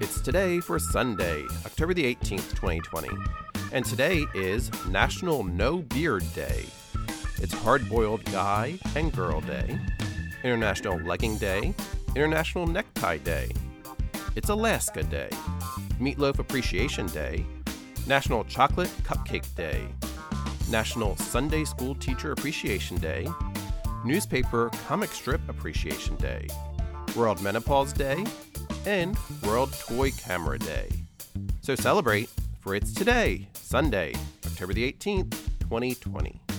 It's today for Sunday, October the 18th, 2020. And today is National No Beard Day. It's Hard Boiled Guy and Girl Day, International Legging Day, International Necktie Day. It's Alaska Day, Meatloaf Appreciation Day, National Chocolate Cupcake Day, National Sunday School Teacher Appreciation Day, Newspaper Comic Strip Appreciation Day, World Menopause Day, and World Toy Camera Day. So celebrate, for it's today, Sunday, October the 18th, 2020.